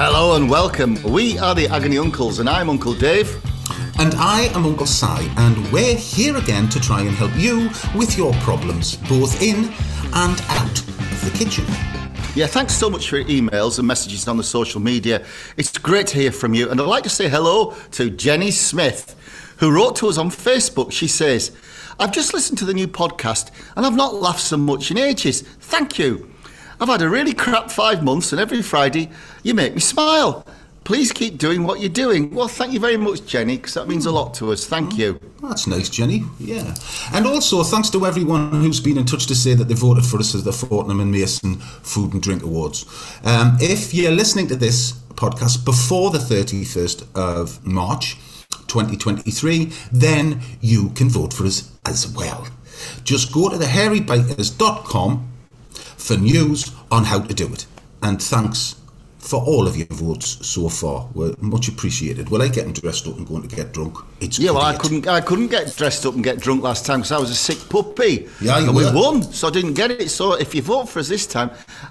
Hello and welcome. We are the Agony Uncles, and I'm Uncle Dave. And I am Uncle Si, and we're here again to try and help you with your problems, both in and out of the kitchen. Yeah, thanks so much for your emails and messages on the social media. It's great to hear from you. And I'd like to say hello to Jenny Smith, who wrote to us on Facebook. She says, I've just listened to the new podcast and I've not laughed so much in ages. Thank you. I've had a really crap five months, and every Friday you make me smile. Please keep doing what you're doing. Well, thank you very much, Jenny, because that means a lot to us. Thank you. That's nice, Jenny. Yeah. And also, thanks to everyone who's been in touch to say that they voted for us as the Fortnum and Mason Food and Drink Awards. Um, if you're listening to this podcast before the 31st of March 2023, then you can vote for us as well. Just go to thehairybikers.com for news on how to do it. And thanks for all of your votes so far. We're much appreciated. Well, I getting dressed up and going to get drunk. It's Yeah, well, I couldn't. I couldn't get dressed up and get drunk last time because I was a sick puppy. Yeah, you and we were. won, so I didn't get it. So if you vote for us this time,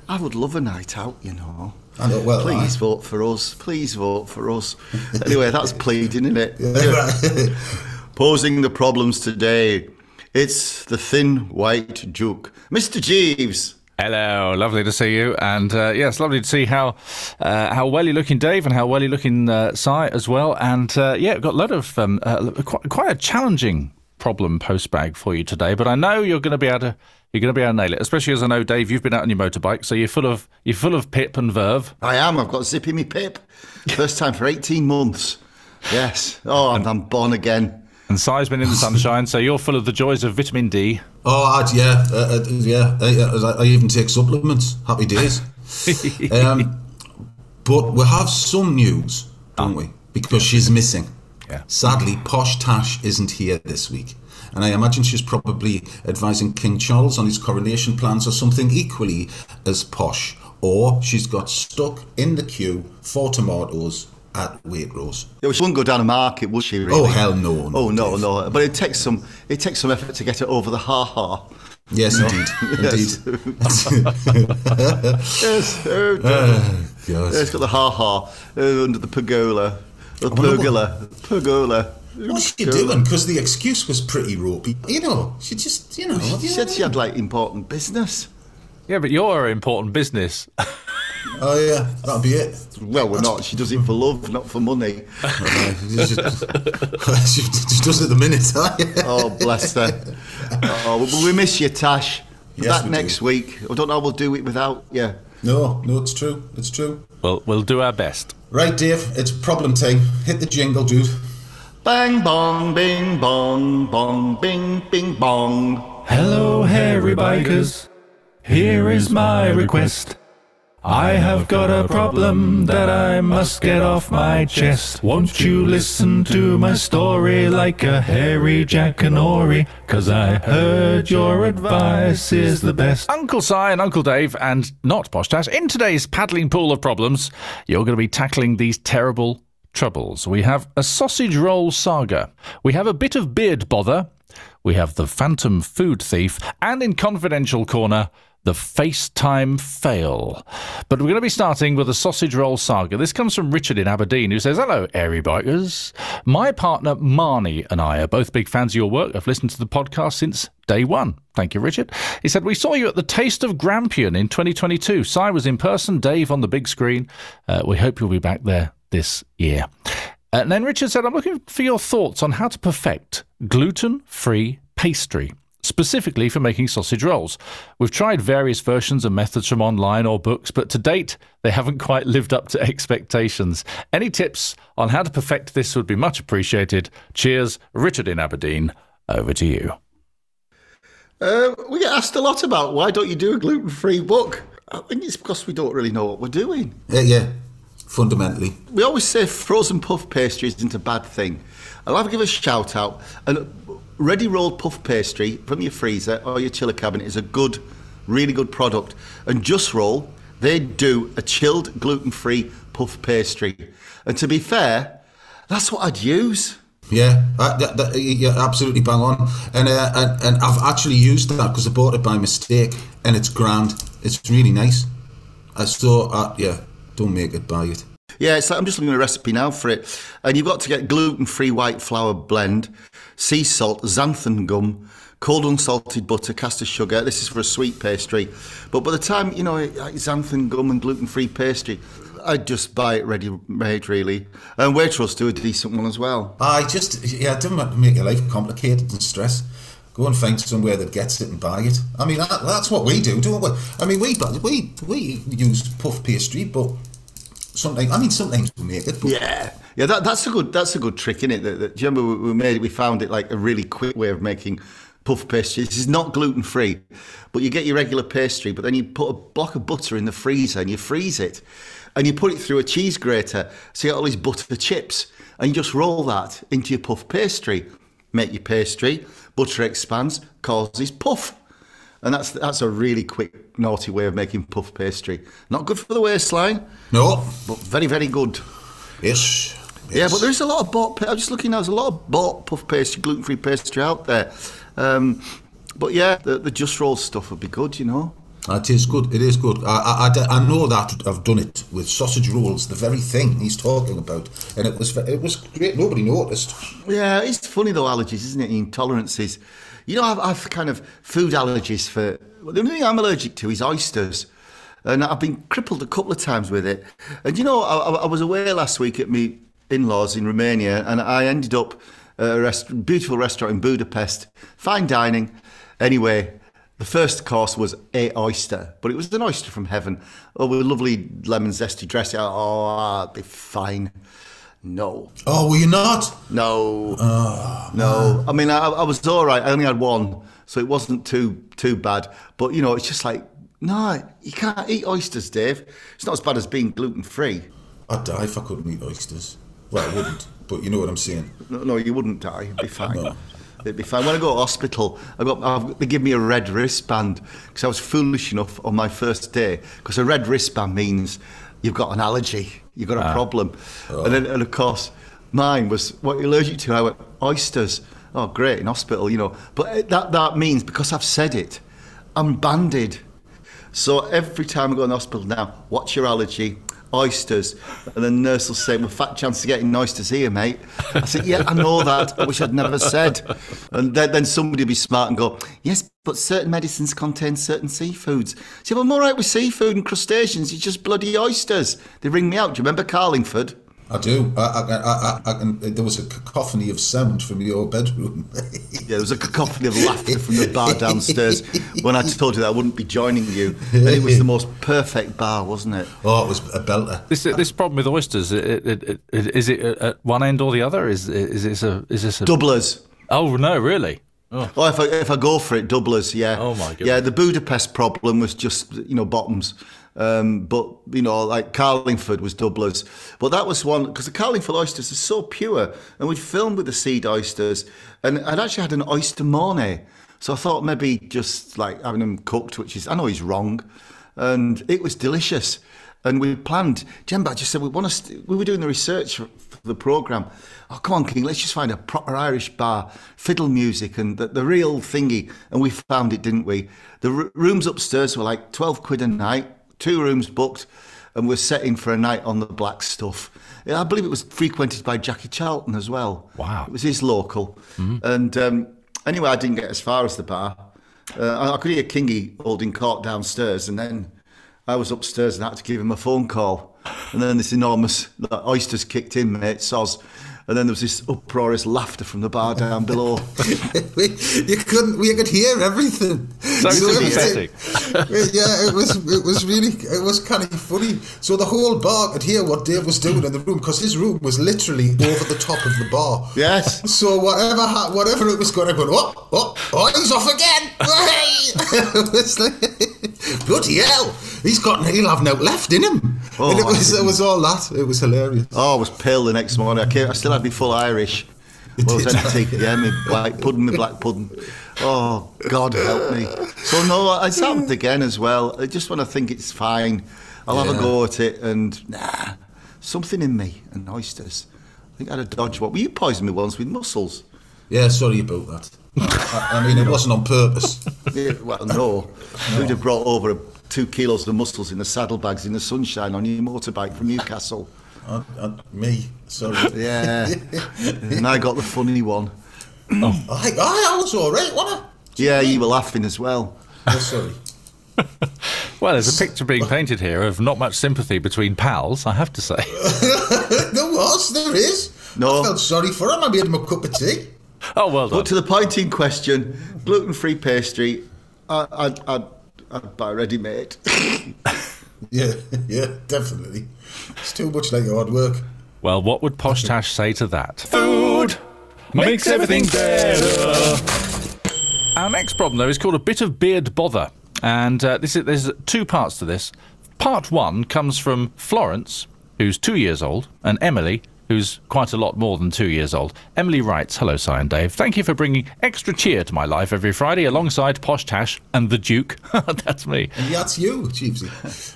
I would love a night out. You know. I know, well, Please I- vote for us. Please vote for us. anyway, that's pleading, isn't it? Posing the problems today. It's the thin white Duke, Mr. Jeeves. Hello, lovely to see you, and uh, yes, lovely to see how uh, how well you're looking, Dave, and how well you're looking, uh, Si, as well. And uh, yeah, got a lot of um, uh, quite, quite a challenging problem post bag for you today. But I know you're going to be able to you're going to be able to nail it, especially as I know, Dave, you've been out on your motorbike, so you're full of you're full of pip and verve. I am. I've got zip in me pip. First time for 18 months. Yes. Oh, I'm, I'm born again. And Si's been in the sunshine, so you're full of the joys of vitamin D. Oh, I, yeah, uh, uh, yeah. I, I, I even take supplements. Happy days. um, but we have some news, don't we? Because she's missing. Yeah. Sadly, Posh Tash isn't here this week. And I imagine she's probably advising King Charles on his coronation plans or something equally as posh. Or she's got stuck in the queue for tomatoes at Waitrose. Yeah, well, she wouldn't go down a market, would she? Really? Oh, hell no, no, oh no, Dave. no. But it takes some. It takes some effort to get it over the ha ha. Yes, indeed. Yes. Indeed. Yes. Oh, God. it's got the ha ha uh, under the pergola. The wonder what- pergola. Pergola. What's she doing? Because the excuse was pretty ropey. You know, she just, you know. She said she had like important business. Yeah, but you're important business. Oh yeah, that'll be it. Well, we're not. She does it for love, not for money. she, she does it the minute. Oh, bless her. Oh, well, we miss you, Tash. Yes, Back we next do. week. I don't know how we'll do it without you. no, no, it's true. It's true. Well, we'll do our best. Right, Dave. It's problem time. Hit the jingle, dude. Bang bong, bing bong, bong, bing, bing bong. Hello, hairy bikers. Here is my request. I have got a problem that I must get off my chest. Won't you listen to my story like a hairy Jackanory? Cause I heard your advice is the best. Uncle Si and Uncle Dave, and not Posh Tash, in today's paddling pool of problems, you're going to be tackling these terrible troubles. We have a sausage roll saga, we have a bit of beard bother, we have the phantom food thief, and in confidential corner, the FaceTime fail. But we're going to be starting with a sausage roll saga. This comes from Richard in Aberdeen, who says, Hello, airy bikers. My partner Marnie and I are both big fans of your work. I've listened to the podcast since day one. Thank you, Richard. He said, We saw you at the Taste of Grampian in 2022. Si was in person, Dave on the big screen. Uh, we hope you'll be back there this year. And then Richard said, I'm looking for your thoughts on how to perfect gluten free pastry, specifically for making sausage rolls. We've tried various versions and methods from online or books, but to date, they haven't quite lived up to expectations. Any tips on how to perfect this would be much appreciated. Cheers, Richard in Aberdeen. Over to you. Uh, we get asked a lot about why don't you do a gluten free book? I think it's because we don't really know what we're doing. Yeah, yeah. Fundamentally, We always say frozen puff pastry isn't a bad thing. I'll have to give a shout out. And ready rolled puff pastry from your freezer or your chiller cabinet is a good, really good product. And Jus-Rol, they do a chilled gluten free puff pastry. And to be fair, that's what I'd use. yeah, that, that, you're absolutely bang on. And uh, and, and I've actually used that because I bought it by mistake, and it's grand. It's really nice. I saw, uh, yeah, don't make it, buy it. Yeah, it's like I'm just looking at a recipe now for it. And you've got to get gluten free white flour blend, sea salt, xanthan gum, cold unsalted butter, caster sugar. This is for a sweet pastry. But by the time, you know, like uh, xanthan gum and gluten free pastry, I'd just buy it ready made, really. And Waitrose do a decent one as well. I just, yeah, it doesn't make your life complicated and stress. Go and find somewhere that gets it and buy it. I mean, that, that's what we do, don't we? I mean, we we we use puff pastry, but sometimes, I mean, sometimes we make it. Yeah, yeah, that, that's a good that's a good trick, isn't it? That, that, do you remember we, we made it? We found it like a really quick way of making puff pastry. This is not gluten free, but you get your regular pastry, but then you put a block of butter in the freezer and you freeze it, and you put it through a cheese grater, so you get all these butter chips, and you just roll that into your puff pastry. Make your pastry, butter expands, causes puff. And that's that's a really quick, naughty way of making puff pastry. Not good for the waistline, no, but very, very good. yes, Yeah, but there's a lot of bought. I'm just looking now. There's a lot of bought puff pastry, gluten-free pastry out there. Um, but yeah, the, the Jus-Rol stuff would be good, you know. It is good. It is good. I, I, I, I know that I've done it with sausage rolls, the very thing he's talking about, and it was it was great. Nobody noticed. Yeah, it's funny though, allergies, isn't it? Intolerances. You know, I've, I've kind of food allergies for. well, The only thing I'm allergic to is oysters. And I've been crippled a couple of times with it. And you know, I, I was away last week at my in laws in Romania, and I ended up at a rest- beautiful restaurant in Budapest, fine dining. Anyway, the first course was a oyster, but it was an oyster from heaven. Oh, with lovely lemon zesty dressing. Oh, I'd be fine. No. Oh, were you not? No, ah, no. I mean, I, I was all right. I only had one, so it wasn't too too bad. But you know, it's just like, no, you can't eat oysters, Dave. It's not as bad as being gluten free. I'd die if I couldn't eat oysters. Well, I wouldn't, but you know what I'm saying. No, no, you wouldn't die. You'd be fine. No. It'd be fine. When I go to hospital, I got I've, they give me a red wristband because I was foolish enough on my first day. Because a red wristband means you've got an allergy, you've got a ah. problem, and oh. then and of course mine was what you're allergic to. I went oysters. Oh, great in hospital, you know. But that that means because I've said it, I'm banded. So every time I go in hospital now, what's your allergy? Oysters. And the nurse will say, well, fat chance of getting oysters here, mate. I said, yeah, I know that. I wish I'd never said. And then, then somebody would be smart and go, yes, but certain medicines contain certain seafoods. See, well, I'm all right with seafood and crustaceans. It's just bloody oysters. They ring me out. Do you remember Carlingford? I do. I, I, I, I, I can, there was a cacophony of sound from your bedroom. Yeah, there was a cacophony of laughter from the bar downstairs when I told you that I wouldn't be joining you. And it was the most perfect bar, wasn't it? oh, it was a belter. This uh, this problem with oysters, it, it, it, it, is it at one end or the other? Is is this a is this a Doublers. Oh no, really? Oh, if I if I go for it, doublers, yeah. Oh, my goodness. Yeah, the Budapest problem was just you know bottoms, um, but you know like Carlingford was doublers, but that was one because the Carlingford oysters are so pure, and we filmed with the seed oysters, and I'd actually had an oyster mornay, so I thought maybe just like having them cooked, which is I know he's wrong, and it was delicious. And we planned. Jemba just said we want to. We were doing the research for, for the program. Oh, come on, King. Let's just find a proper Irish bar, fiddle music, and the, the real thingy. And we found it, didn't we? The r- rooms upstairs were like twelve quid a night, two rooms booked, and we're setting for a night on the black stuff. I believe it was frequented by Jackie Charlton as well. Wow. It was his local. And um, anyway, I didn't get as far as the bar. Uh, I, could hear Kingy holding court downstairs, and then I was upstairs and I had to give him a phone call. And then this enormous oysters kicked in, mate, soz. And then there was this uproarious laughter from the bar down below. you couldn't. We could hear everything. So You know what I'm sympathetic. yeah, it was. It was really. It was kind of funny. So the whole bar could hear what Dave was doing in the room because his room was literally over the top of the bar. yes. So whatever, whatever it was going, I go, oh, oh, oh, he's off again! Hey! it was like, bloody hell! He's got, he'll have no left in him. Oh, and it was, it was all that. It was hilarious. Oh, I was pale the next morning. I, came, I still had me full Irish. Well, it was empty. Yeah, me white pudding, me black pudding. Oh, God help me. So, no, it's happened again as well. I just want to think it's fine, I'll have a go at it and, nah, something in me and oysters. I think I had a dodge What were you poisoned me once with mussels. Yeah, sorry about that. I, I mean, it wasn't on purpose. Yeah, well, no. We'd have brought over two kilos of mussels in the saddlebags in the sunshine on your motorbike from Newcastle. Uh, uh, me, sorry. Yeah. and I got the funny one. I, I, I was all right, wasn't I? Yeah, you were laughing as well. Oh, sorry. Well, there's a picture being painted here of not much sympathy between pals, I have to say. there was, there is. No. I felt sorry for him. I made him a cup of tea. Oh, well done. But to the point in question, gluten-free pastry, I, I'd, I'd, I'd buy ready-made. Yeah, yeah, definitely. It's too much like hard work. Well, what would Posh Tash say to that? Food makes everything better. Our next problem, though, is called a bit of beard bother, and uh, this is, there's two parts to this. Part one comes from Florence, who's two years old, and Emily, who's quite a lot more than two years old. Emily writes, "Hello, Si and Dave. Thank you for bringing extra cheer to my life every Friday, alongside Posh Tash and the Duke. That's me. And that's you, Jeevesy.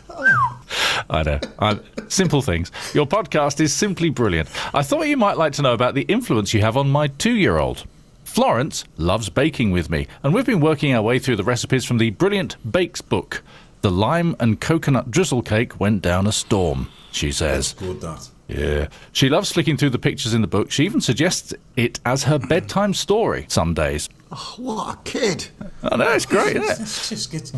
I know. I'm, simple things. Your podcast is simply brilliant. I thought you might like to know about the influence you have on my two year old. Florence loves baking with me, and we've been working our way through the recipes from the brilliant Bakes book. The lime and coconut drizzle cake went down a storm, she says. Good, that. Yeah. She loves flicking through the pictures in the book. She even suggests it as her bedtime story some days. Oh, what a kid. I know, it's great, isn't it? It's just gets,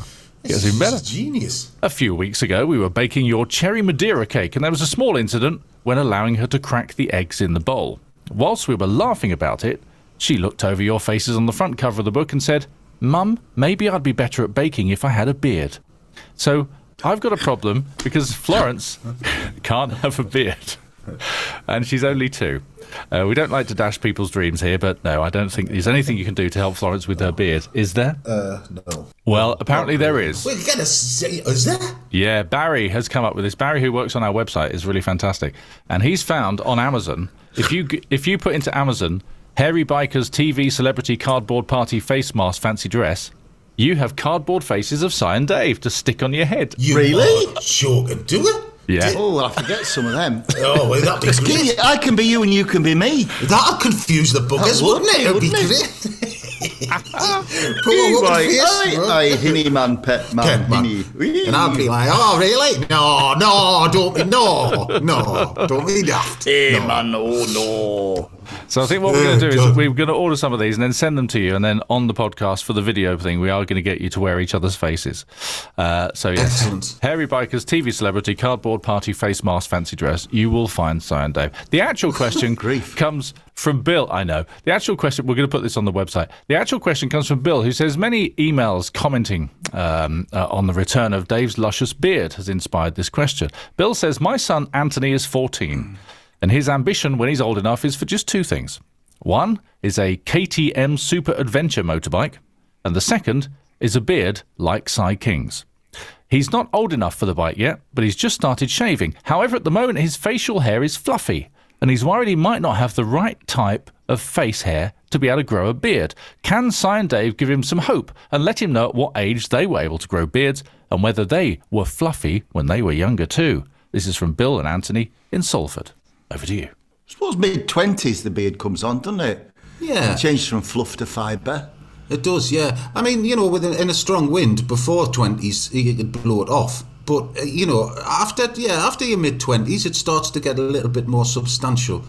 Gets even better. Genius. A few weeks ago, we were baking your cherry Madeira cake, and there was a small incident when allowing her to crack the eggs in the bowl. Whilst we were laughing about it, she looked over your faces on the front cover of the book and said, Mum, maybe I'd be better at baking if I had a beard. So I've got a problem because Florence can't have a beard. And she's only two. Uh, we don't like to dash people's dreams here, but no, I don't think there's anything you can do to help Florence with her beard. Is there? Uh, no. well, apparently there is. Wait, you gotta say, is there? Yeah, Barry has come up with this. Barry, who works on our website, is really fantastic, and he's found on Amazon. If you if you put into Amazon hairy bikers TV celebrity cardboard party face mask fancy dress, you have cardboard faces of Si and Dave to stick on your head. You Really? are joking. Do it? Yeah. Oh, I forget some of them. Oh, well, that'd be great. I can be you and you can be me. That'd confuse the buggers, That would, wouldn't it? It'd be wouldn't great. Put a whooping Right, face, aye, right? aye, hinny man, pet man, Pet man. hinny. And I'd be like, oh, really? No, no, don't be, no, no, don't be daft. Hey, man, oh no. So I think what we're going to do is we're going to order some of these and then send them to you, and then on the podcast for the video thing, we are going to get you to wear each other's faces. Uh, so yes, Excellent. hairy bikers, TV celebrity, cardboard party, face mask, fancy dress. You will find Si and Dave. The actual question Grief. comes from Bill. I know the actual question. We're going to put this on the website. The actual question comes from Bill, who says many emails commenting um, uh, on the return of Dave's luscious beard has inspired this question. Bill says, "My son Anthony is 14." And his ambition when he's old enough is for just two things. One is a KTM Super Adventure motorbike, and the second is a beard like Si King's. He's not old enough for the bike yet, but he's just started shaving. However, at the moment, his facial hair is fluffy, and he's worried he might not have the right type of face hair to be able to grow a beard. Can Cy and Dave give him some hope and let him know at what age they were able to grow beards and whether they were fluffy when they were younger too? This is from Bill and Anthony in Salford. Over to you. I suppose mid twenties the beard comes on, doesn't it? Yeah, Changed from fluff to fibre. it does, yeah. I mean, you know, with in a strong wind, before 20s, you could blow it off. But, uh, you know, after, yeah, after your mid 20s, it starts to get a little bit more substantial.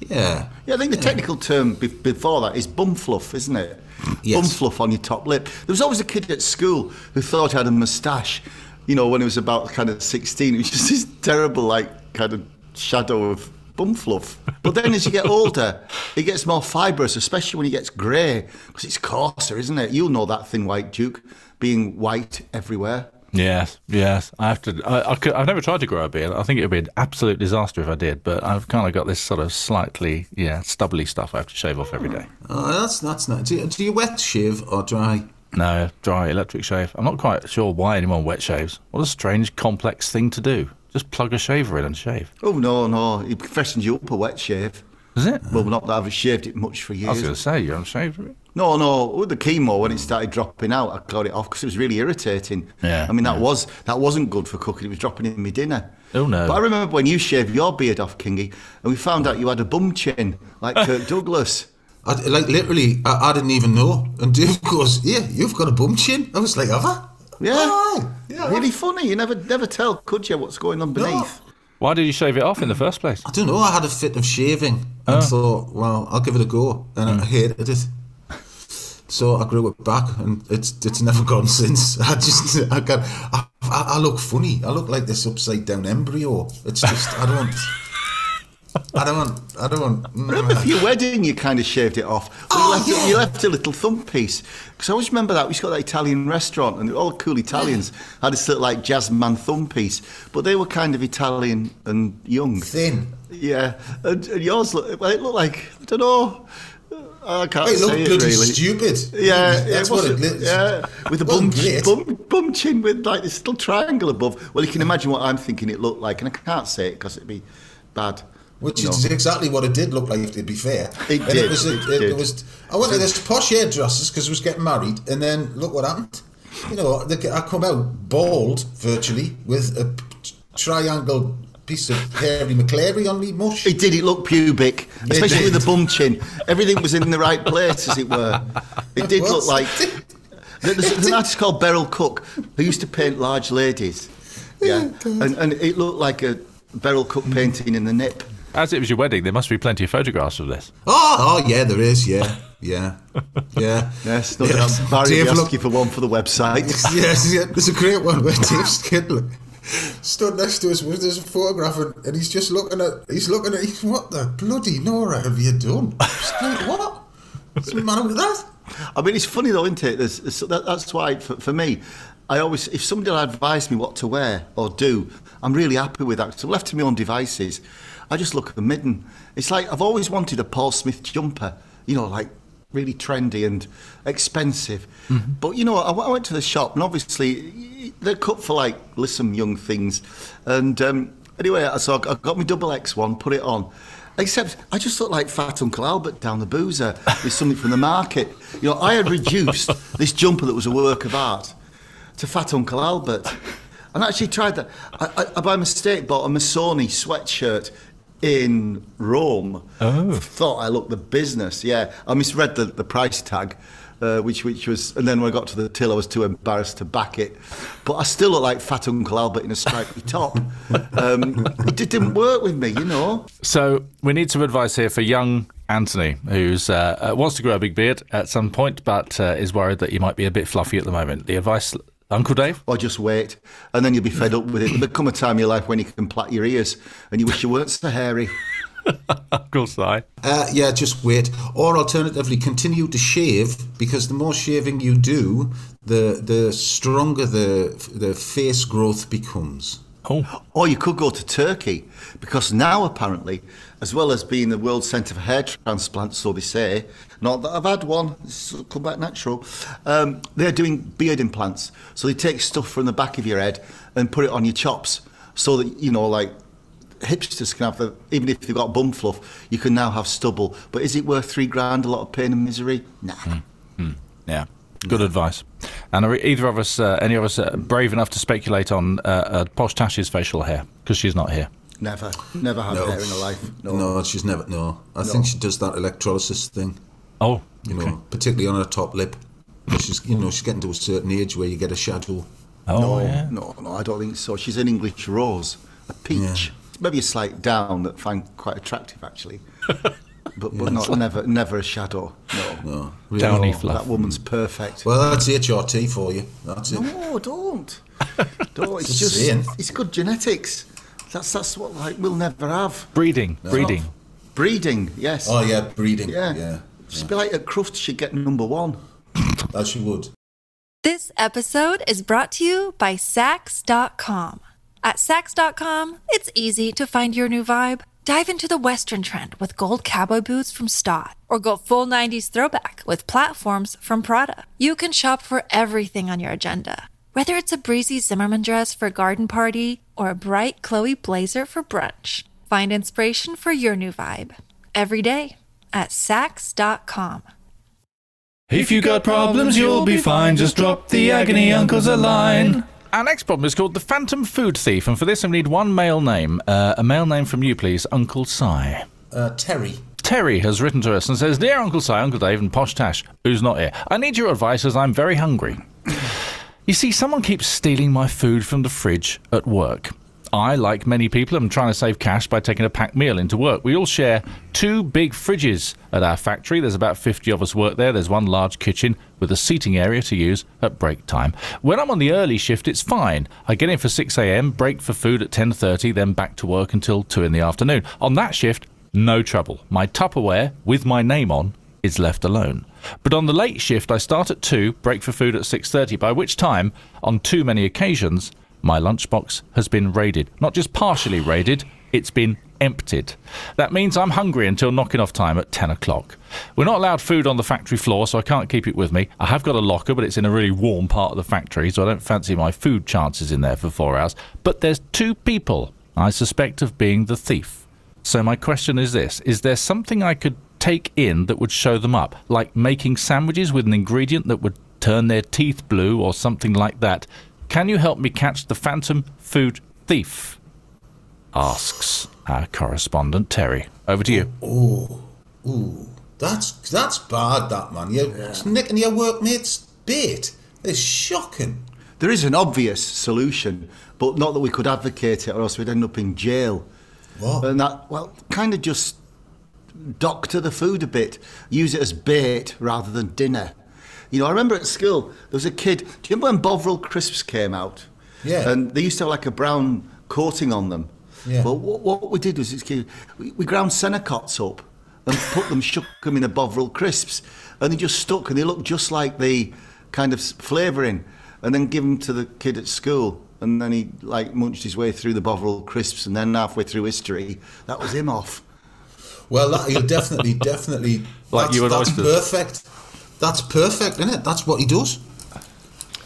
Yeah. Yeah, I think the technical term be- before that is bum fluff, isn't it? Yes. Bum fluff on your top lip. There was always a kid at school who thought he had a moustache, you know, when he was about kind of 16. It was just this terrible, like, kind of shadow of bum fluff. But then as you get older, it gets more fibrous, especially when it gets grey, because it's coarser, isn't it? You'll know that thin white Duke being white everywhere. Yes, yes. I have to. I, I could, I've never tried to grow a beard. I think it would be an absolute disaster if I did. But I've kind of got this sort of slightly, yeah, stubbly stuff I have to shave off every day. Oh, that's that's nice. Do you, do you wet shave or dry? No, dry electric shave. I'm not quite sure why anyone wet shaves. What a strange, complex thing to do. Just plug a shaver in and shave. Oh no, no, it freshens you up a wet shave. Is it? Well, not that I've shaved it much for years. I was going to say, you're unshaved. No, no. With the chemo, when it started dropping out, I got it off because it was really irritating. Yeah, I mean, that yeah. was that wasn't good for cooking. It was dropping in my dinner. Oh, no. But I remember when you shaved your beard off, Kingy, and we found out you had a bum chin like Kirk Douglas. I, like literally, I, I didn't even know. And Dave goes, "Yeah, you've got a bum chin." I was like, "Have I?" Yeah, "Oh, yeah. Really funny. You never never tell, could you, what's going on beneath? Why did you shave it off in the first place? I don't know. I had a fit of shaving and oh. thought, well, I'll give it a go, and I hmm. hated it. So I grew it back, and it's it's never gone since. I just I got I, I, I look funny. I look like this upside down embryo. It's just I don't. I don't. Want. I don't. Want. Remember for your wedding, you kind of shaved it off. Oh, you, left, yeah. you left a little thumb piece. Because I always remember that. We used to got that Italian restaurant, and all the cool Italians had this little like jazz man thumb piece. But they were kind of Italian and young. Thin. Yeah. And, and yours, looked, well, it looked like, I don't know. Uh, I can't It looked say it bloody really. stupid. Yeah, that's it what it looked. Yeah, with a bum, bum, bum chin with like this little triangle above. Well, you can imagine what I'm thinking it looked like, and I can't say it because it'd be bad. Which No. is exactly what it did look like, if to be fair. It And did, It was, it it, did. it was. I went to this posh hairdressers because I was getting married, and then look what happened. You know, the, I come out bald virtually with a triangle piece of hairy Maclary on me mush. It did. It looked pubic, especially with the bum chin. Everything was in the right place, as it were. It did look like. There's, there's an artist called Beryl Cook who used to paint large ladies. Yeah, and, and it looked like a Beryl Cook painting in the nip. As it was your wedding, there must be plenty of photographs of this. Oh, oh yeah, there is. Yeah, yeah, yeah. Yes, no Yes. doubt. Barry Dave will be look- asking for one for the website. yes, yeah, there's a great one where Dave Skidler stood next to us with this photograph and, and he's just looking at he's looking at he's, what the bloody Nora have you done? It's like, what? What's the matter with that? I mean, it's funny though, isn't it? There's, there's- that, that's why, for, for me, I always, if somebody will advise me what to wear or do, I'm really happy with that. So left to my own devices, I just look at the midden. It's like I've always wanted a Paul Smith jumper, you know, like really trendy and expensive. But you know, I, I went to the shop and obviously they're cut for like listen young things. And um, anyway, so I got my double X one, put it on. Except I just look like Fat Uncle Albert down the boozer with something from the market. You know, I had reduced this jumper that was a work of art to Fat Uncle Albert. And I actually tried that. I, I, I by mistake bought a Missoni sweatshirt in Rome. Oh. Thought I looked the business. Yeah, I misread the, the price tag. Uh, which which was, and then when I got to the till, I was too embarrassed to back it. But I still look like Fat Uncle Albert in a stripy top. Um, it didn't work with me, you know. So we need some advice here for young Anthony, who's uh, uh, wants to grow a big beard at some point, but uh, is worried that he might be a bit fluffy at the moment. The advice, Uncle Dave? Or just wait, and then you'll be fed up with it. There'll come a time in your life when you can plait your ears, and you wish you weren't so hairy. Uncle Si. Uh, yeah, just wait. Or alternatively, continue to shave because the more shaving you do, the the stronger the the face growth becomes. Oh, Or you could go to Turkey, because now apparently, as well as being the world centre for hair transplants, so they say, not that I've had one, it's come back natural, um, they're doing beard implants. So they take stuff from the back of your head and put it on your chops, so that, you know, like, hipsters can have the, even if they've got bum fluff, you can now have stubble. But is it worth three grand, a lot of pain and misery? Nah. yeah. Good advice. And are either of us, uh, any of us, uh, brave enough to speculate on uh, uh, Posh Tash's facial hair? Because she's not here. Never. Never had No. hair in her life. No. No, she's never. No, I think she does that electrolysis thing. Oh, You okay. know, particularly on her top lip. She's, you know, she's getting to a certain age where you get a shadow. Oh, No, yeah. no, no, I don't think so. She's an English rose, a peach. Maybe a slight down that I find quite attractive, actually. but but not, never never a shadow. No. No, really. Downy No, fluff. That woman's perfect. Well, that's HRT for you. That's it. no, don't. don't. It's Just just, it's good genetics. That's that's what like we'll never have. Breeding, breeding. Breeding, yes. Oh yeah, breeding. yeah. Yeah, Just be like at Crufts, she'd get number one. that she would. This episode is brought to you by Saks.com. At Saks.com, it's easy to find your new vibe. Dive into the Western trend with gold cowboy boots from Staud, or go full 90s throwback with platforms from Prada. You can shop for everything on your agenda, whether it's a breezy Zimmermann dress for a garden party or a bright Chloe blazer for brunch. Find inspiration for your new vibe every day at Saks.com. If you got problems, you'll be fine. Just drop the agony uncles a line. Our next problem is called the Phantom Food Thief, and for this I need one male name. Uh, a male name from you, please, Uncle Si. Uh, Terry. Terry has written to us and says, Dear Uncle Si, Uncle Dave, and Posh Tash, who's not here, I need your advice as I'm very hungry. You see, someone keeps stealing my food from the fridge at work. I, like many people, am trying to save cash by taking a packed meal into work. We all share two big fridges at our factory. There's about 50 of us work there. There's one large kitchen with a seating area to use at break time. When I'm on the early shift, it's fine. I get in for 6 a.m., break for food at 10:30, then back to work until 2 in the afternoon. On that shift, no trouble. My Tupperware with my name on is left alone. But on the late shift, I start at 2, break for food at 6:30, by which time, on too many occasions, my lunchbox has been raided. Not just partially raided, it's been emptied. That means I'm hungry until knocking off time at 10 o'clock. We're not allowed food on the factory floor, so I can't keep it with me. I have got a locker, but it's in a really warm part of the factory, so I don't fancy my food chances in there for four hours. But there's two people I suspect of being the thief. So my question is this Is there something I could take in that would show them up? Like making sandwiches with an ingredient that would turn their teeth blue or something like that? Can you help me catch the phantom food thief? Asks our correspondent Terry. Over to you. Oh, oh ooh, that's that's bad, that man. You're nicking your workmate's bait. It's shocking. There is an obvious solution, but not that we could advocate it, or else we'd end up in jail. What? And that, well, kind of just doctor the food a bit, use it as bait rather than dinner. You know, I remember at school there was a kid. Do you remember when Bovril crisps came out? Yeah. And they used to have like a brown coating on them. Yeah. But what, what we did was we, we ground Senokots up and put them, shook them in a Bovril crisps, and they just stuck, and they looked just like the kind of flavouring, and then give them to the kid at school. And then he like munched his way through the Bovril crisps, and then halfway through history, that was him off. Well, that, he'll definitely, definitely. Like that's, you and that's oysters. perfect. That's perfect, isn't it? That's what he does.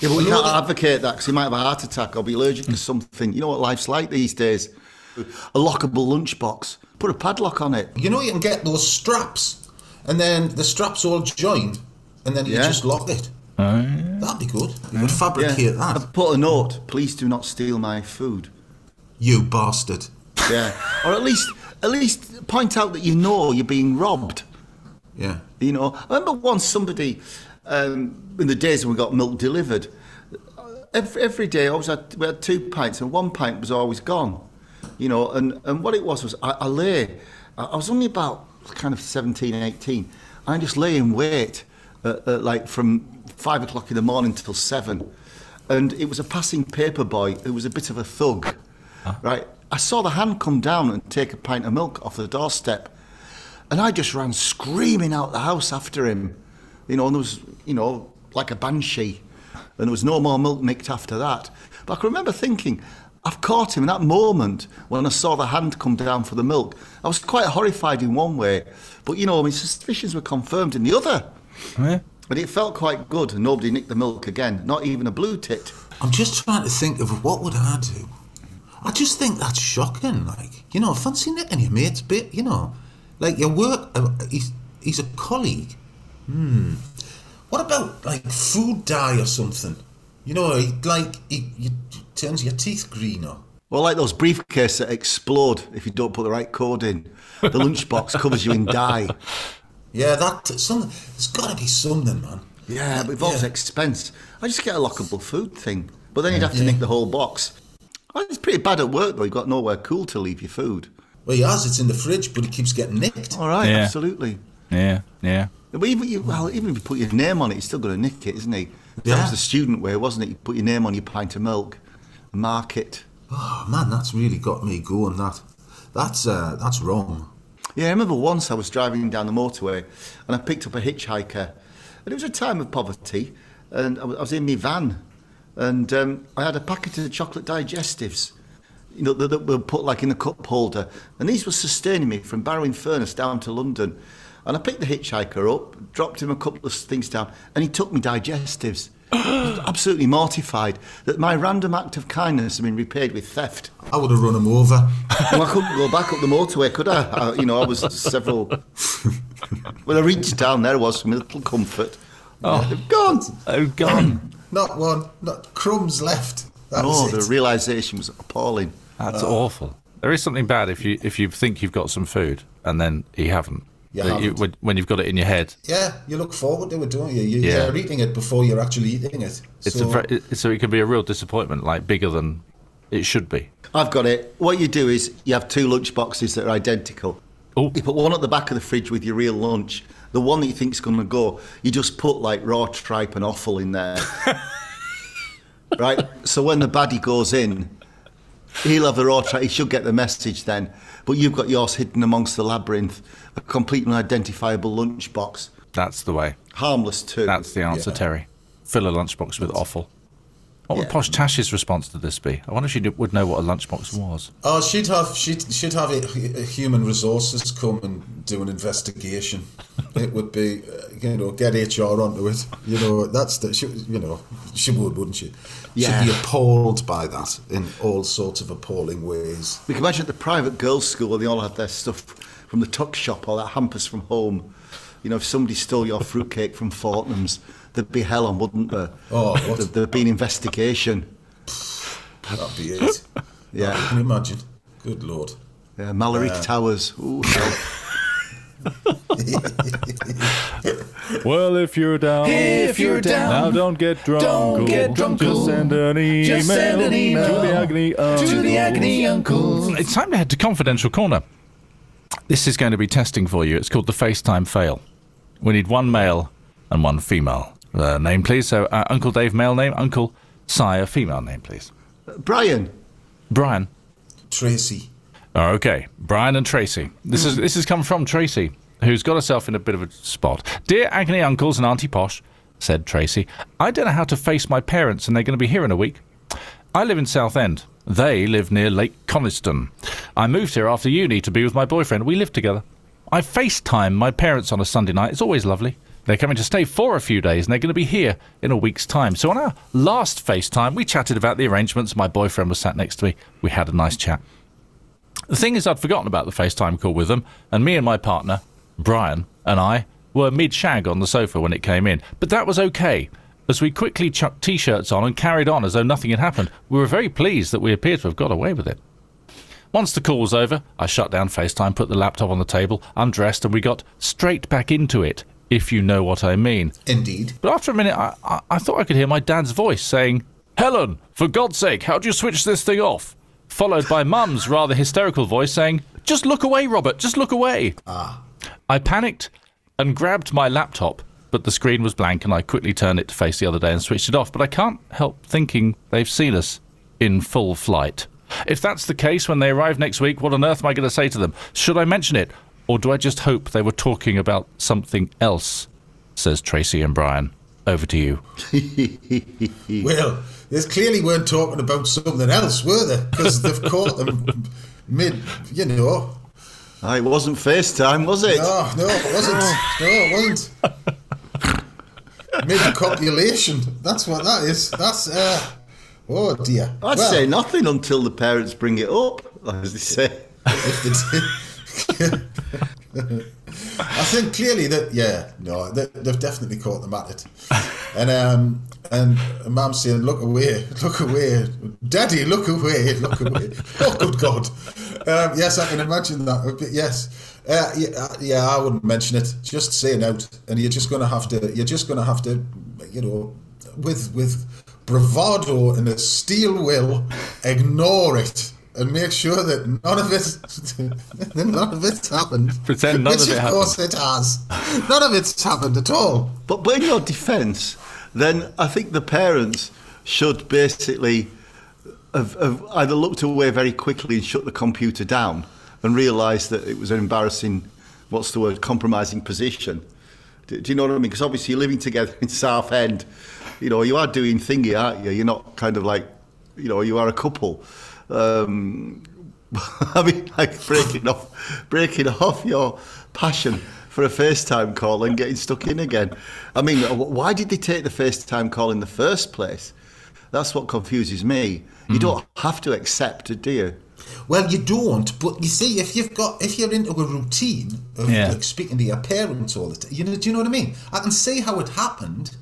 Yeah, but we You can't advocate that because he might have a heart attack or be allergic to something. You know what life's like these days? A lockable lunchbox. Put a padlock on it. You know, you can get those straps, and then the straps all join, and then you Yeah. just lock it. Oh, That'd be good. You could fabricate Yeah. that. I've put a note. Please do not steal my food. You bastard. Yeah. or at least, at least point out that you know you're being robbed. Yeah. You know, I remember once somebody um, in the days when we got milk delivered. Every, every day, I always had we had two pints, and one pint was always gone. You know, and, and what it was was I, I lay. I, was only about kind of 17, 18. I just lay in wait, uh, uh, like from five o'clock in the morning till seven, and it was a passing paper boy who was a bit of a thug, right? I saw the hand come down and take a pint of milk off the doorstep. And I just ran screaming out the house after him. You know, and there was, you know, like a banshee. And there was no more milk nicked after that. But I can remember thinking, I've caught him in that moment when I saw the hand come down for the milk. I was quite horrified in one way. But, you know, my suspicions were confirmed in the other. Yeah. But it felt quite good and nobody nicked the milk again, not even a blue tit. I'm just trying to think of what would I do. I just think that's shocking. Like, you know, fancy nicking your mate's bit, you know. Like, your work, uh, he's, he's a colleague. Hmm. What about, like, food dye or something? You know, he, like, he, he turns your teeth greener. Well, like those briefcases that explode if you don't put the right code in. The lunchbox covers you in dye. Yeah, that, something, there's got to be something, man. Yeah, but it involves Yeah. expense. I just get a lockable food thing. But then you'd have to nick the whole box. Well, it's pretty bad at work, though. You've got nowhere cool to leave your food. Well, he has, it's in the fridge, but it keeps getting nicked. All right, Yeah. absolutely. Yeah, yeah. But even, you, well, even if you put your name on it, you're still going to nick it, isn't he? That Yeah. was the student way, wasn't it? You put your name on your pint of milk, mark it. Oh, man, that's really got me going, that. That's, uh, that's wrong. Yeah, I remember once I was driving down the motorway and I picked up a hitchhiker. And it was a time of poverty. And I was in my van. And um, I had a packet of chocolate digestives. you know, that, that were put like in a cup holder. And these were sustaining me from Barrow-in-Furness down to London. And I picked the hitchhiker up, dropped him a couple of things down, and he took me digestives. Absolutely mortified that my random act of kindness had been repaid with theft. I would have run him over. Well, I couldn't go back up the motorway, could I? I you know, I was several. when I reached down, there was some little comfort. Oh, they've gone. Oh, gone. Not one, not crumbs left. That Oh, the realization was appalling. That's uh, awful. There is something bad if you if you think you've got some food and then you haven't. You haven't. when, when you've got it in your head, yeah, you look forward to it, don't you? you Yeah. You're eating it before you're actually eating it. it's so, a very, it, so it can be a real disappointment, like bigger than it should be. I've got it. What you do is you have two lunch boxes that are identical. Oh. You put one at the back of the fridge with your real lunch. The one that you think's going to go, you just put like raw tripe and offal in there. right? So when the baddie goes in, he'll have the raw tripe. He should get the message then. But you've got yours hidden amongst the labyrinth, a completely unidentifiable lunchbox. That's the way. Harmless too. That's the answer, Yeah. Terry. Fill a lunchbox with offal. What would Yeah. Posh Tash's response to this be? I wonder if she would know what a lunchbox was. Oh, she'd have she'd she'd have a, a human resources come and do an investigation. it would be, uh, you know, get HR onto it. You know, that's the she, you know she would, wouldn't she? Yeah. She'd be appalled by that in all sorts of appalling ways. We can imagine at the private girls' school where they all had their stuff from the tuck shop or their hampers from home. You know, if somebody stole your fruitcake from Fortnum's, there'd be hell on, wouldn't there? Oh, what? There'd, there'd be an investigation. That'd be it. Yeah. Can you imagine? Good lord. Yeah, Malory Towers. Ooh, hell. Well, if you're down, If you're down, now don't get drunk. don't get drunk. Just send an email, Just send an email to the agony uncle. to the agony uncles. It's time to head to Confidential Corner. This is going to be testing for you. It's called the FaceTime fail. We need one male and one female. Uh, name, please. So, uh, Uncle Dave, male name. Uncle Sire, female name, please. Brian, Brian. Tracy. Oh, okay, Brian and Tracy. This is this has come from Tracy, who's got herself in a bit of a spot. Dear agony uncles and Auntie Posh, said Tracy, I don't know how to face my parents, and they're going to be here in a week. I live in Southend. They live near Lake Coniston. I moved here after uni to be with my boyfriend. We live together. I FaceTime my parents on a Sunday night. It's always lovely. They're coming to stay for a few days and they're going to be here in a week's time. So on our last FaceTime, we chatted about the arrangements. My boyfriend was sat next to me. We had a nice chat. The thing is, I'd forgotten about the FaceTime call with them, and me and my partner, Brian, and I were mid shag on the sofa when it came in. But that was okay, as we quickly chucked t shirts on and carried on as though nothing had happened. We were very pleased that we appeared to have got away with it. Once the call was over, I shut down FaceTime, put the laptop on the table, undressed, and we got straight back into it, if you know what I mean. Indeed. But after a minute, I, I, I thought I could hear my dad's voice saying, Helen, for God's sake, how do you switch this thing off? Followed by Mum's rather hysterical voice saying, Just look away, Robert, just look away. Ah. I panicked and grabbed my laptop, but the screen was blank and I quickly turned it to face the other day and switched it off. But I can't help thinking they've seen us in full flight. If that's the case when they arrive next week, what on earth am I going to say to them? Should I mention it? Or do I just hope they were talking about something else? Says Tracy and Brian. Over to you. Well, they clearly weren't talking about something else, were they? Because they've caught them mid, you know. Ah, it wasn't FaceTime, was it? No, no, it wasn't. No, it wasn't. Mid copulation. That's what that is. That's uh oh dear. I'd Well, say nothing until the parents bring it up, as they say. if they did. I think clearly that yeah, no, they, they've definitely caught them at it, and um, and Mum saying, "Look away, look away, Daddy, look away, look away." oh, good God! Um, yes, I can imagine that. But yes, uh, yeah, uh, yeah, I wouldn't mention it. Just say it out, and you're just gonna have to. You're just gonna have to, you know, with with bravado and a steel will, ignore it and make sure that none of it, none of it's happened. Pretend none Which of it of course it has. None of it's happened at all. But, but in your defence, then I think the parents should basically have, have either looked away very quickly and shut the computer down and realised that it was an embarrassing, what's the word, compromising position. Do, do you know what I mean? Because obviously you're living together in Southend. You know, you are doing thingy, aren't you? You're not kind of like, you know, you are a couple. Um, I mean, like breaking off, breaking off your passion for a FaceTime call and getting stuck in again. I mean, why did they take the FaceTime call in the first place? That's what confuses me. You don't have to accept it, do you? Well, you don't, but you see, if you've got, if you're into a routine of Yeah. like speaking to your parents all the time, you know, do you know what I mean? I can see how it happened.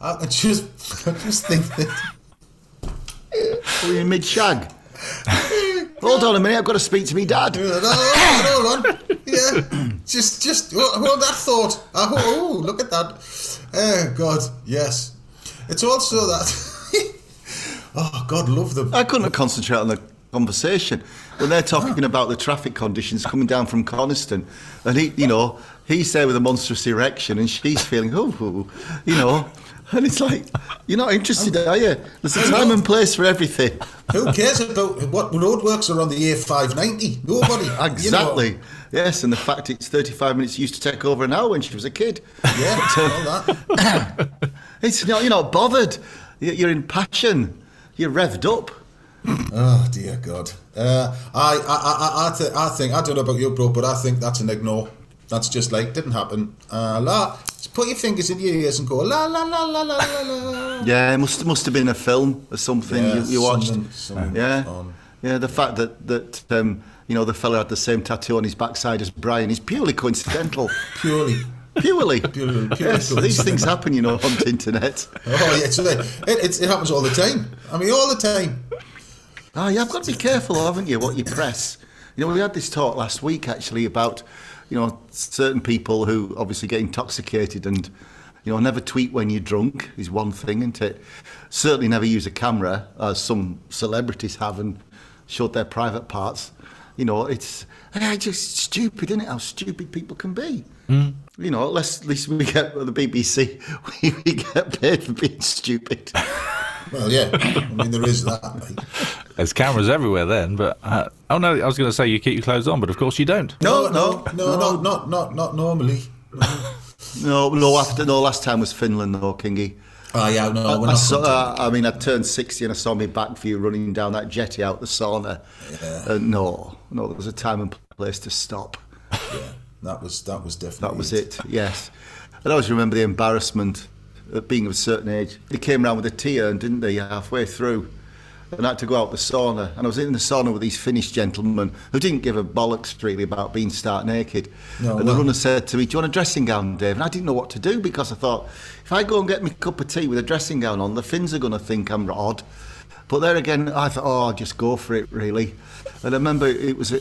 I just, I just think that. Were you mid shag? Hold on a minute, I've got to speak to me dad. Hold on, hold on. Yeah, just, just hold that thought. Oh, oh, look at that. Oh God, yes. It's also that. oh God, love them. I couldn't concentrate on the conversation when they're talking about the traffic conditions coming down from Coniston, and he, you know, he's there with a monstrous erection, and she's feeling, oh, you know, and it's like, you're not interested, are you? There's a time and place for everything. Who cares about what roadworks are on the A590? Nobody. you know. Exactly. Yes, and the fact it's 35 minutes used to take over an hour when she was a kid. Yeah, all that. It's you know, you're not bothered. You- You're in passion. You're revved up. Oh dear God. Uh, I, I, I, I, th- I think I don't know about you, bro, but I think that's an ignore. That's just like didn't happen. Uh, la. Just put your fingers in your ears and go la la la la la la la. Yeah, it must must have been a film or something Yeah, you, you watched. something- something yeah, on. yeah. The fact that that um, you know the fella had the same tattoo on his backside as Brian is purely coincidental. Purely. purely. Purely- purely yes, these things happen, you know, on the internet. Oh yeah, it, it, it happens all the time. I mean, all the time. Oh, yeah have got to be careful, haven't you, what you press. You know, we had this talk last week actually about, you know, certain people who obviously get intoxicated and, you know, never tweet when you're drunk is one thing, isn't it? Certainly never use a camera, as some celebrities have and showed their private parts. You know, it's eh, just stupid, isn't it? How stupid people can be. You know, at least, at least we get the BBC, we, we get paid for being stupid. Well, yeah. I mean, there is that. Like. There's cameras everywhere then, but uh, oh no, I was going to say you keep your clothes on, but of course you don't. No, no, no, no, not not not normally. No, no, after no. Last time was Finland, though, Kingy. Oh yeah, no, we're I, not. saw, uh, I mean, I turned sixty and I saw my back view running down that jetty out the sauna. Uh, no, no, there was a time and place to stop. yeah, that was that was definitely. That was it. Yes, and I always remember the embarrassment of being of a certain age. They came round with a tea urn, didn't they, halfway through. And I had to go out the sauna, and I was in the sauna with these Finnish gentlemen who didn't give a bollocks really about being stark naked. No, and the well- runner said to me, "Do you want a dressing gown, Dave?" And I didn't know what to do because I thought, if I go and get me a cup of tea with a dressing gown on, the Finns are going to think I'm odd. But there again, I thought, oh, I'll just go for it, really. And I remember it was, a,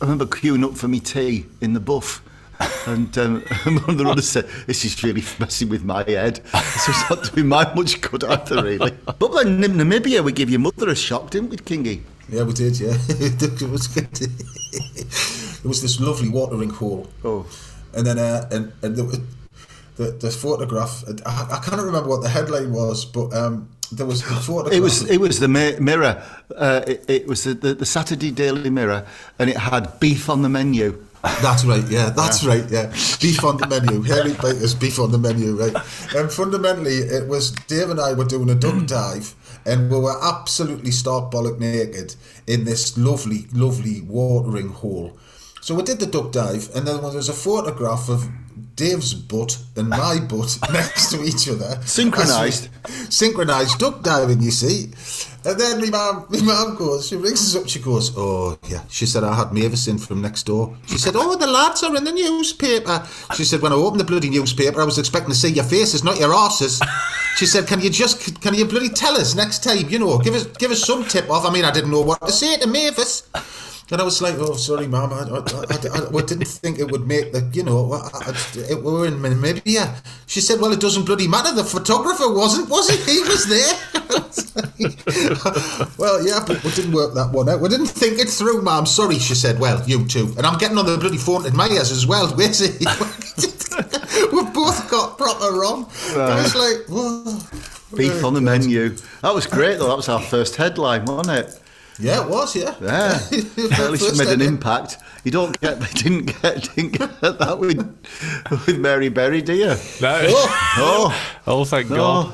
I remember queuing up for me tea in the buff. And um, one of the runners said, This is really messing with my head. So it's not doing my much good either, really. But in Namibia, we gave your mother a shock, didn't we, Kingy? Yeah, we did. Yeah, it was good. it was this lovely watering hole. Oh. and then uh, and and the, the the photograph. I, I can't remember what the headline was, but um, there was. It was it was the Mirror. Uh, it, it was the, the, the Saturday Daily Mirror, and it had beef on the menu. That's right, yeah, that's right, yeah. Beef on the menu, Hairy Biker's beef on the menu, right? And fundamentally, it was Dave and I were doing a duck mm. dive, and we were absolutely stark bollock naked in this lovely, lovely watering hole. So we did the duck dive, and then there was a photograph of Dave's butt and my butt next to each other. Synchronised. Synchronised duck diving, you see. And then my mum, my mum goes, she rings us up, she goes, oh, yeah. She said, I had Mavis in from next door. She said, oh, the lads are in the newspaper. She said, when I opened the bloody newspaper, I was expecting to see your faces, not your asses. She said, can you just, can you bloody tell us next time, you know, give us, give us some tip off. I mean, I didn't know what to say to Mavis. And I was like, oh, sorry, mum. I, I, I, I, I didn't think it would make the, you know, I, I, it, we were in Namibia. She said, well, it doesn't bloody matter. The photographer wasn't, was he? He was there. well, yeah, but we didn't work that one out. We didn't think it through, mum. Sorry, she said. Well, you too. And I'm getting on the bloody phone my ears as well. Where's he? We've both got proper wrong. I was like, whoa. Beef on the menu. That was great, though. That was our first headline, wasn't it? Yeah, it was, yeah. Yeah, at least it made an headline. impact. You don't get, didn't get, didn't get that with with Mary Berry, do you? No. Oh, Oh, oh thank oh. God.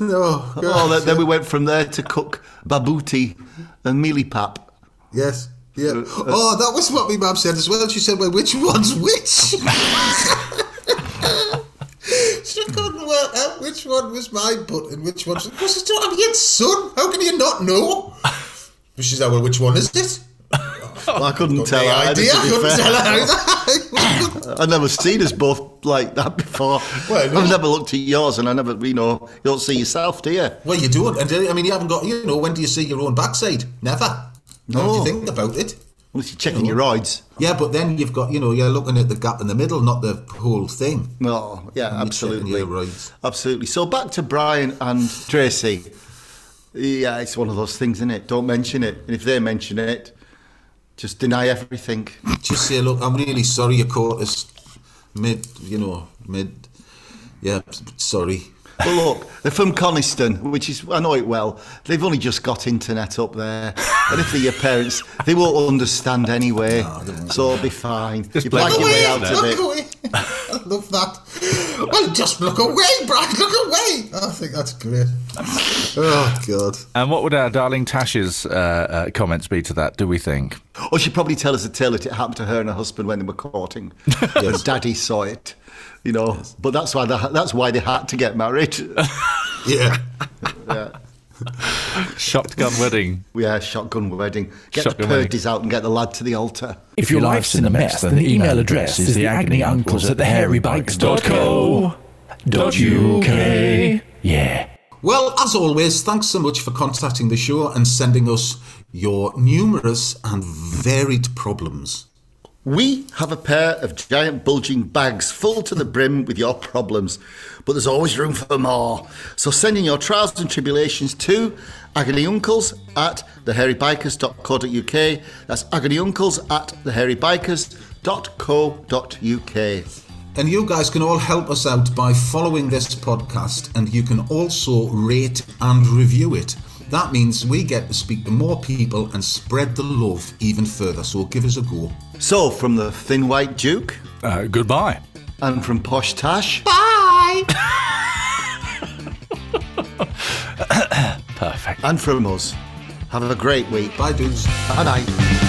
oh, No, oh then, then we went from there to cook bobotie and mealy pap. Yes. Yeah. Uh, uh, oh, that was what my mum said as well. She said, "Well, which one's which?" she couldn't work out which one was my butt and which one's. Because it's not your son. How can you not know? But she said, "Well, which one is it?" Well, I couldn't Got tell no her. idea. I couldn't tell her. I've never seen us both like that before. Well, no. I've never looked at yours, and I never, you know, you don't see yourself, do you? well, you don't. And I mean, you haven't got. You know, when do you see your own backside? Never. No. If you think about it. Unless you're checking your rides. Yeah, but then you've got, you know, you're looking at the gap in the middle, not the whole thing. No, yeah, absolutely. your. Absolutely. So back to Brian and Tracy. Yeah, it's one of those things, isn't it? Don't mention it. And if they mention it, just deny everything. Just say, look, I'm really sorry you caught us mid, you know, mid, yeah, sorry. Well, look, they're from Coniston, which is, I know it well. They've only just got internet up there. And if they're your parents, they won't understand anyway. so it'll be fine. Just you blame blag your way way out of look it. away. I love that. Well, just look away, Brad. look away. I think that's great. Oh, God. And what would our darling Tash's uh, uh, comments be to that, do we think? Or she'd probably tell us a tale that it happened to her and her husband when they were courting. Yes. Daddy saw it, you know. But that's why they, that's why they had to get married. Yeah. Shotgun wedding. yeah, shotgun wedding. Get Shotgun the wedding. Purdeys out and get the lad to the altar. If your life's in a mess, then the email address is the agony uncles at thehairybikers.co.uk. Yeah. Well, as always, thanks so much for contacting the show and sending us your numerous and varied problems. We have a pair of giant bulging bags full to the brim with your problems, but there's always room for more. So send in your trials and tribulations to agonyuncles at thehairybikers.co.uk. That's agonyuncles at thehairybikers.co.uk. And you guys can all help us out by following this podcast, and you can also rate and review it. That means we get to speak to more people and spread the love even further. So give us a go. So, from the Thin White Duke Uh, goodbye. and from Posh Tash, Bye! Perfect. and from us, have a great week. Bye, dudes. Bye bye.